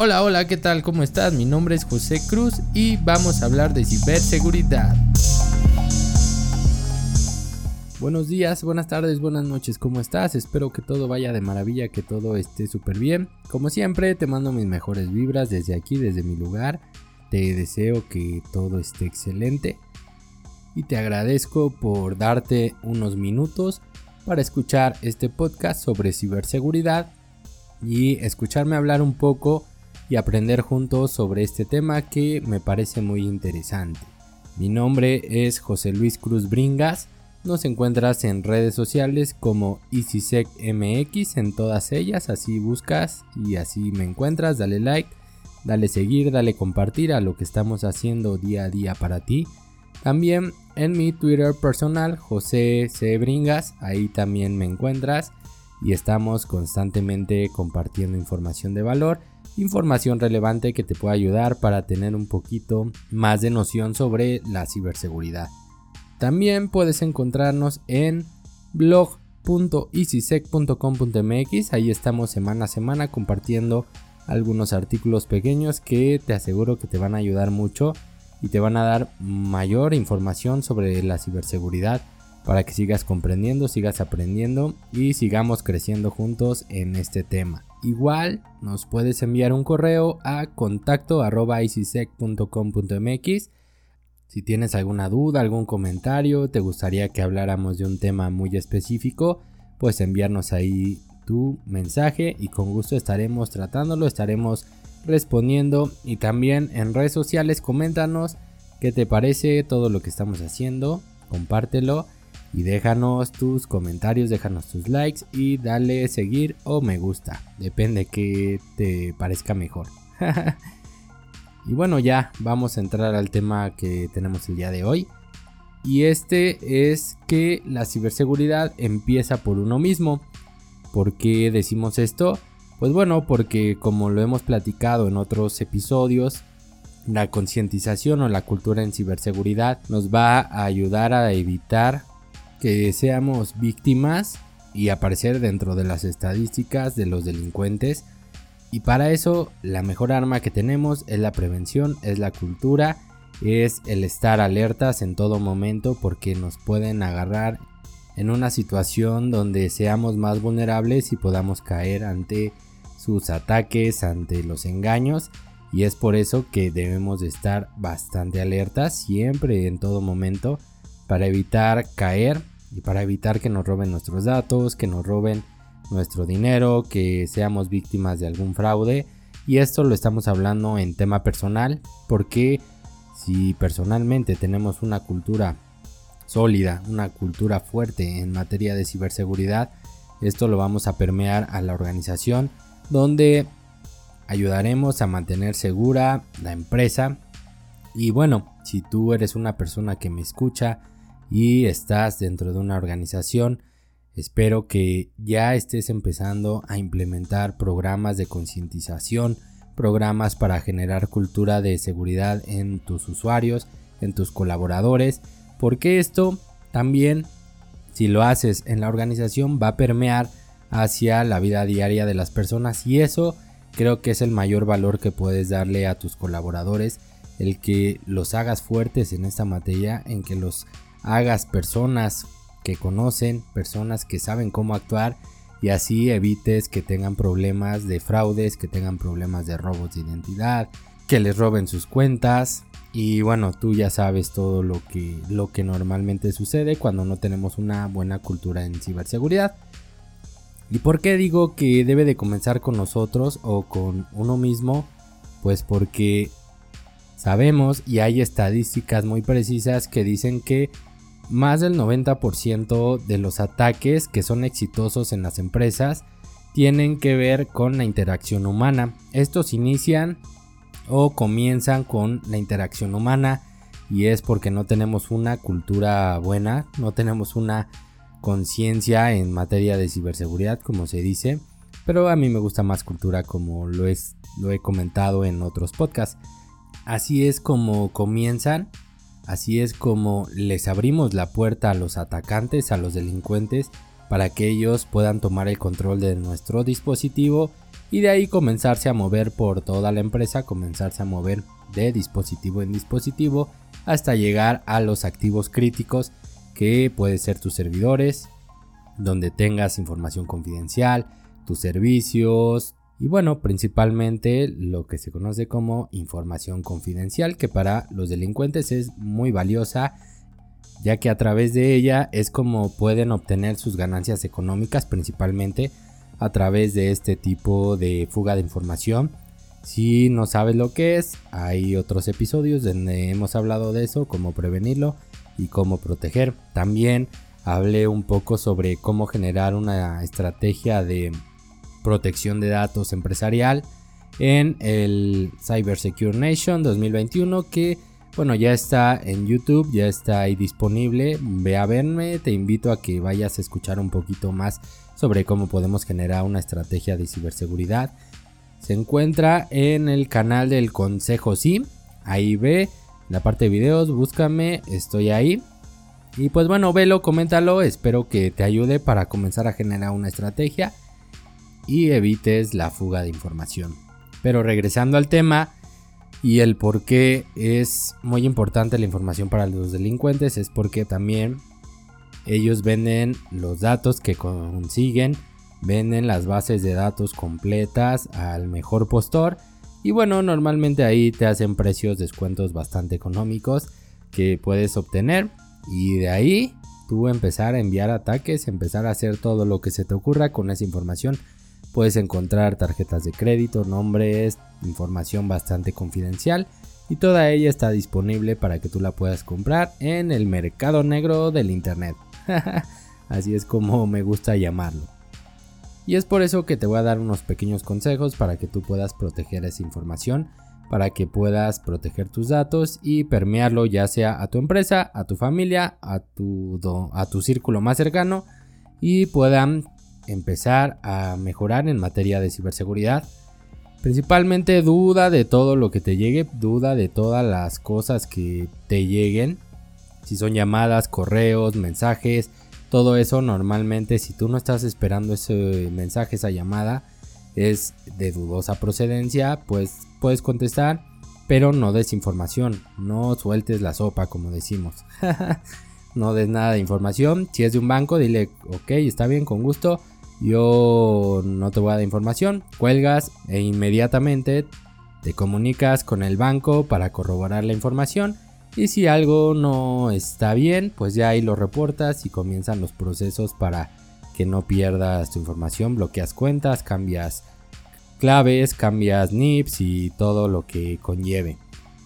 Hola, hola, ¿qué tal? ¿Cómo estás? Mi nombre es José Cruz y vamos a hablar de ciberseguridad. Buenos días, buenas tardes, buenas noches, ¿cómo estás? Espero que todo vaya de maravilla, que todo esté súper bien. Como siempre, te mando mis mejores vibras desde aquí, desde mi lugar. Te deseo que todo esté excelente y te agradezco por darte unos minutos para escuchar este podcast sobre ciberseguridad y escucharme hablar un poco y aprender juntos sobre este tema que me parece muy interesante. Mi nombre es José Luis Cruz Bringas. Nos encuentras en redes sociales como EasySecMX en todas ellas, así buscas y así me encuentras, dale like, dale seguir, dale compartir a lo que estamos haciendo día a día para ti. También en mi Twitter personal, José C. Bringas, ahí también me encuentras y estamos constantemente compartiendo información de valor información relevante que te pueda ayudar para tener un poquito más de noción sobre la ciberseguridad. También puedes encontrarnos en blog.easysec.com.mx, ahí estamos semana a semana compartiendo algunos artículos pequeños que te aseguro que te van a ayudar mucho y te van a dar mayor información sobre la ciberseguridad para que sigas comprendiendo, sigas aprendiendo y sigamos creciendo juntos en este tema. Igual nos puedes enviar un correo a contacto si tienes alguna duda, algún comentario, te gustaría que habláramos de un tema muy específico, pues enviarnos ahí tu mensaje y con gusto estaremos tratándolo, estaremos respondiendo. Y también en redes sociales coméntanos qué te parece todo lo que estamos haciendo, compártelo y déjanos tus comentarios, déjanos tus likes y dale seguir o me gusta. Depende que te parezca mejor. y bueno, ya vamos a entrar al tema que tenemos el día de hoy. Y este es que la ciberseguridad empieza por uno mismo. ¿Por qué decimos esto? Pues bueno, porque como lo hemos platicado en otros episodios, la concientización o la cultura en ciberseguridad nos va a ayudar a evitar que seamos víctimas y aparecer dentro de las estadísticas de los delincuentes. Y para eso la mejor arma que tenemos es la prevención, es la cultura, es el estar alertas en todo momento porque nos pueden agarrar en una situación donde seamos más vulnerables y podamos caer ante sus ataques, ante los engaños. Y es por eso que debemos de estar bastante alertas siempre en todo momento para evitar caer y para evitar que nos roben nuestros datos, que nos roben nuestro dinero, que seamos víctimas de algún fraude. Y esto lo estamos hablando en tema personal, porque si personalmente tenemos una cultura sólida, una cultura fuerte en materia de ciberseguridad, esto lo vamos a permear a la organización, donde ayudaremos a mantener segura la empresa. Y bueno, si tú eres una persona que me escucha, y estás dentro de una organización, espero que ya estés empezando a implementar programas de concientización, programas para generar cultura de seguridad en tus usuarios, en tus colaboradores, porque esto también, si lo haces en la organización, va a permear hacia la vida diaria de las personas y eso creo que es el mayor valor que puedes darle a tus colaboradores, el que los hagas fuertes en esta materia, en que los hagas personas que conocen, personas que saben cómo actuar y así evites que tengan problemas de fraudes, que tengan problemas de robos de identidad, que les roben sus cuentas y bueno, tú ya sabes todo lo que lo que normalmente sucede cuando no tenemos una buena cultura en ciberseguridad. ¿Y por qué digo que debe de comenzar con nosotros o con uno mismo? Pues porque sabemos y hay estadísticas muy precisas que dicen que más del 90% de los ataques que son exitosos en las empresas tienen que ver con la interacción humana. Estos inician o comienzan con la interacción humana y es porque no tenemos una cultura buena, no tenemos una conciencia en materia de ciberseguridad como se dice, pero a mí me gusta más cultura como lo, es, lo he comentado en otros podcasts. Así es como comienzan Así es como les abrimos la puerta a los atacantes, a los delincuentes, para que ellos puedan tomar el control de nuestro dispositivo y de ahí comenzarse a mover por toda la empresa, comenzarse a mover de dispositivo en dispositivo hasta llegar a los activos críticos que pueden ser tus servidores, donde tengas información confidencial, tus servicios y bueno, principalmente lo que se conoce como información confidencial que para los delincuentes es muy valiosa ya que a través de ella es como pueden obtener sus ganancias económicas principalmente a través de este tipo de fuga de información. Si no sabes lo que es, hay otros episodios donde hemos hablado de eso, cómo prevenirlo y cómo proteger. También hablé un poco sobre cómo generar una estrategia de protección de datos empresarial en el Cyber Secure Nation 2021 que bueno ya está en YouTube, ya está ahí disponible. Ve a verme, te invito a que vayas a escuchar un poquito más sobre cómo podemos generar una estrategia de ciberseguridad. Se encuentra en el canal del Consejo SIM. Ahí ve la parte de videos, búscame, estoy ahí. Y pues bueno, velo, coméntalo, espero que te ayude para comenzar a generar una estrategia y evites la fuga de información. Pero regresando al tema y el por qué es muy importante la información para los delincuentes es porque también ellos venden los datos que consiguen, venden las bases de datos completas al mejor postor y bueno, normalmente ahí te hacen precios, descuentos bastante económicos que puedes obtener y de ahí tú empezar a enviar ataques, empezar a hacer todo lo que se te ocurra con esa información. Puedes encontrar tarjetas de crédito, nombres, información bastante confidencial y toda ella está disponible para que tú la puedas comprar en el mercado negro del internet. Así es como me gusta llamarlo. Y es por eso que te voy a dar unos pequeños consejos para que tú puedas proteger esa información, para que puedas proteger tus datos y permearlo ya sea a tu empresa, a tu familia, a tu, a tu círculo más cercano y puedan empezar a mejorar en materia de ciberseguridad. Principalmente duda de todo lo que te llegue, duda de todas las cosas que te lleguen si son llamadas, correos, mensajes, todo eso normalmente si tú no estás esperando ese mensaje, esa llamada, es de dudosa procedencia, pues puedes contestar, pero no des información, no sueltes la sopa como decimos. no des nada de información, si es de un banco, dile, ok, está bien, con gusto, yo no te voy a dar información, cuelgas e inmediatamente te comunicas con el banco para corroborar la información y si algo no está bien, pues ya ahí lo reportas y comienzan los procesos para que no pierdas tu información, bloqueas cuentas, cambias claves, cambias NIPs y todo lo que conlleve.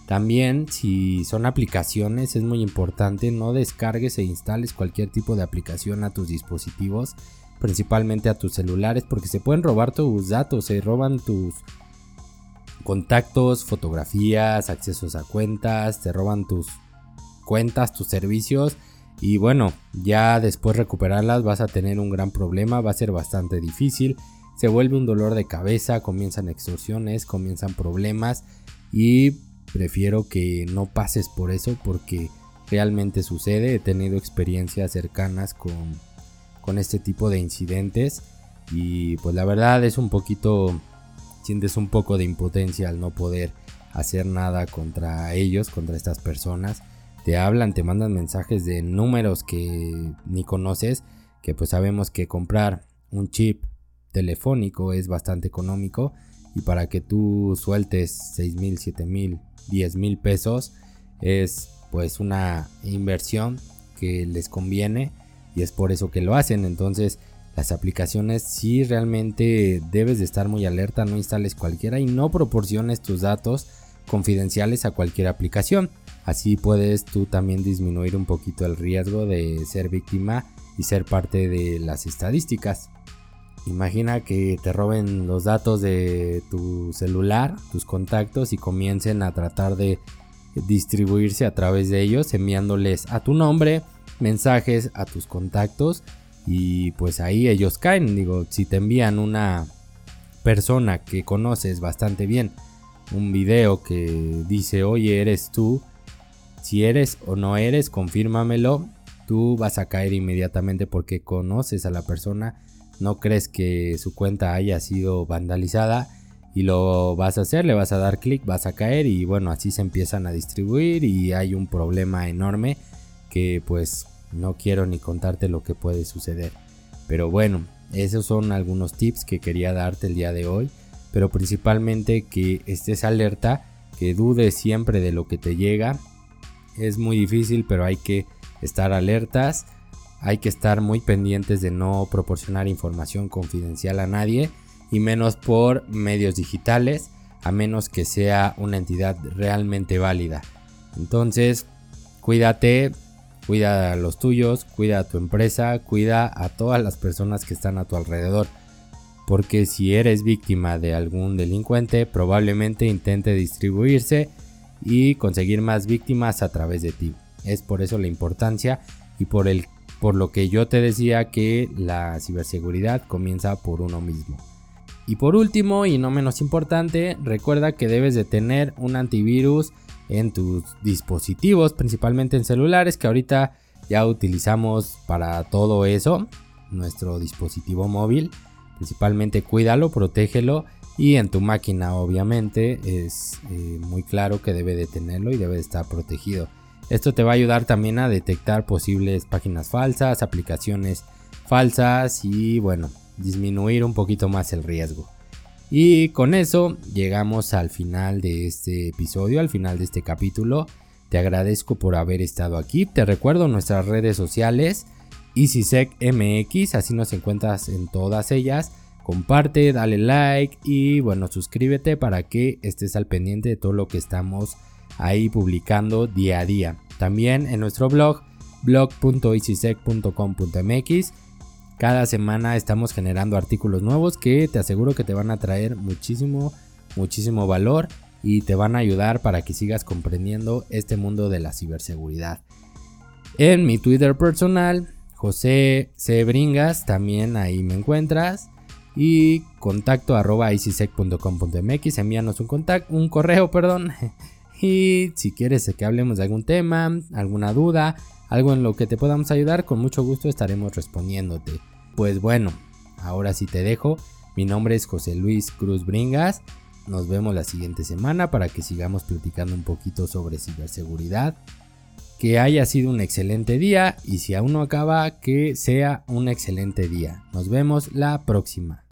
También si son aplicaciones es muy importante no descargues e instales cualquier tipo de aplicación a tus dispositivos, principalmente a tus celulares porque se pueden robar tus datos, se roban tus contactos, fotografías, accesos a cuentas, te roban tus cuentas, tus servicios y bueno, ya después recuperarlas vas a tener un gran problema, va a ser bastante difícil, se vuelve un dolor de cabeza, comienzan extorsiones, comienzan problemas y prefiero que no pases por eso porque realmente sucede, he tenido experiencias cercanas con, con este tipo de incidentes. Y pues la verdad es un poquito sientes un poco de impotencia al no poder hacer nada contra ellos, contra estas personas. Te hablan, te mandan mensajes de números que ni conoces, que pues sabemos que comprar un chip telefónico es bastante económico. Y para que tú sueltes 6 mil, 7 mil, 10 mil pesos es pues una inversión que les conviene y es por eso que lo hacen. Entonces las aplicaciones si realmente debes de estar muy alerta, no instales cualquiera y no proporciones tus datos confidenciales a cualquier aplicación. Así puedes tú también disminuir un poquito el riesgo de ser víctima y ser parte de las estadísticas. Imagina que te roben los datos de tu celular, tus contactos y comiencen a tratar de distribuirse a través de ellos enviándoles a tu nombre mensajes a tus contactos y pues ahí ellos caen. Digo, si te envían una persona que conoces bastante bien un video que dice, oye, eres tú, si eres o no eres, confírmamelo, tú vas a caer inmediatamente porque conoces a la persona, no crees que su cuenta haya sido vandalizada y lo vas a hacer, le vas a dar clic, vas a caer y bueno, así se empiezan a distribuir y hay un problema enorme que pues no quiero ni contarte lo que puede suceder. Pero bueno, esos son algunos tips que quería darte el día de hoy, pero principalmente que estés alerta, que dudes siempre de lo que te llega. Es muy difícil, pero hay que estar alertas, hay que estar muy pendientes de no proporcionar información confidencial a nadie y menos por medios digitales, a menos que sea una entidad realmente válida. Entonces, cuídate, cuida a los tuyos, cuida a tu empresa, cuida a todas las personas que están a tu alrededor. Porque si eres víctima de algún delincuente, probablemente intente distribuirse y conseguir más víctimas a través de ti. Es por eso la importancia y por, el, por lo que yo te decía que la ciberseguridad comienza por uno mismo. Y por último y no menos importante, recuerda que debes de tener un antivirus en tus dispositivos, principalmente en celulares, que ahorita ya utilizamos para todo eso, nuestro dispositivo móvil. Principalmente cuídalo, protégelo y en tu máquina obviamente es eh, muy claro que debe de tenerlo y debe de estar protegido. Esto te va a ayudar también a detectar posibles páginas falsas, aplicaciones falsas y bueno, disminuir un poquito más el riesgo. Y con eso llegamos al final de este episodio, al final de este capítulo. Te agradezco por haber estado aquí. Te recuerdo nuestras redes sociales, EasySecMX, así nos encuentras en todas ellas. Comparte, dale like y bueno, suscríbete para que estés al pendiente de todo lo que estamos ahí publicando día a día. También en nuestro blog blog.easysec.com.mx cada semana estamos generando artículos nuevos que te aseguro que te van a traer muchísimo, muchísimo valor y te van a ayudar para que sigas comprendiendo este mundo de la ciberseguridad. En mi Twitter personal, José C. Bringas, también ahí me encuentras. Y contacto arroba mx envíanos un, contacto, un correo, perdón. Y si quieres que hablemos de algún tema, alguna duda, algo en lo que te podamos ayudar, con mucho gusto estaremos respondiéndote. Pues bueno, ahora sí te dejo. Mi nombre es José Luis Cruz Bringas. Nos vemos la siguiente semana para que sigamos platicando un poquito sobre ciberseguridad. Que haya sido un excelente día y si aún no acaba, que sea un excelente día. Nos vemos la próxima.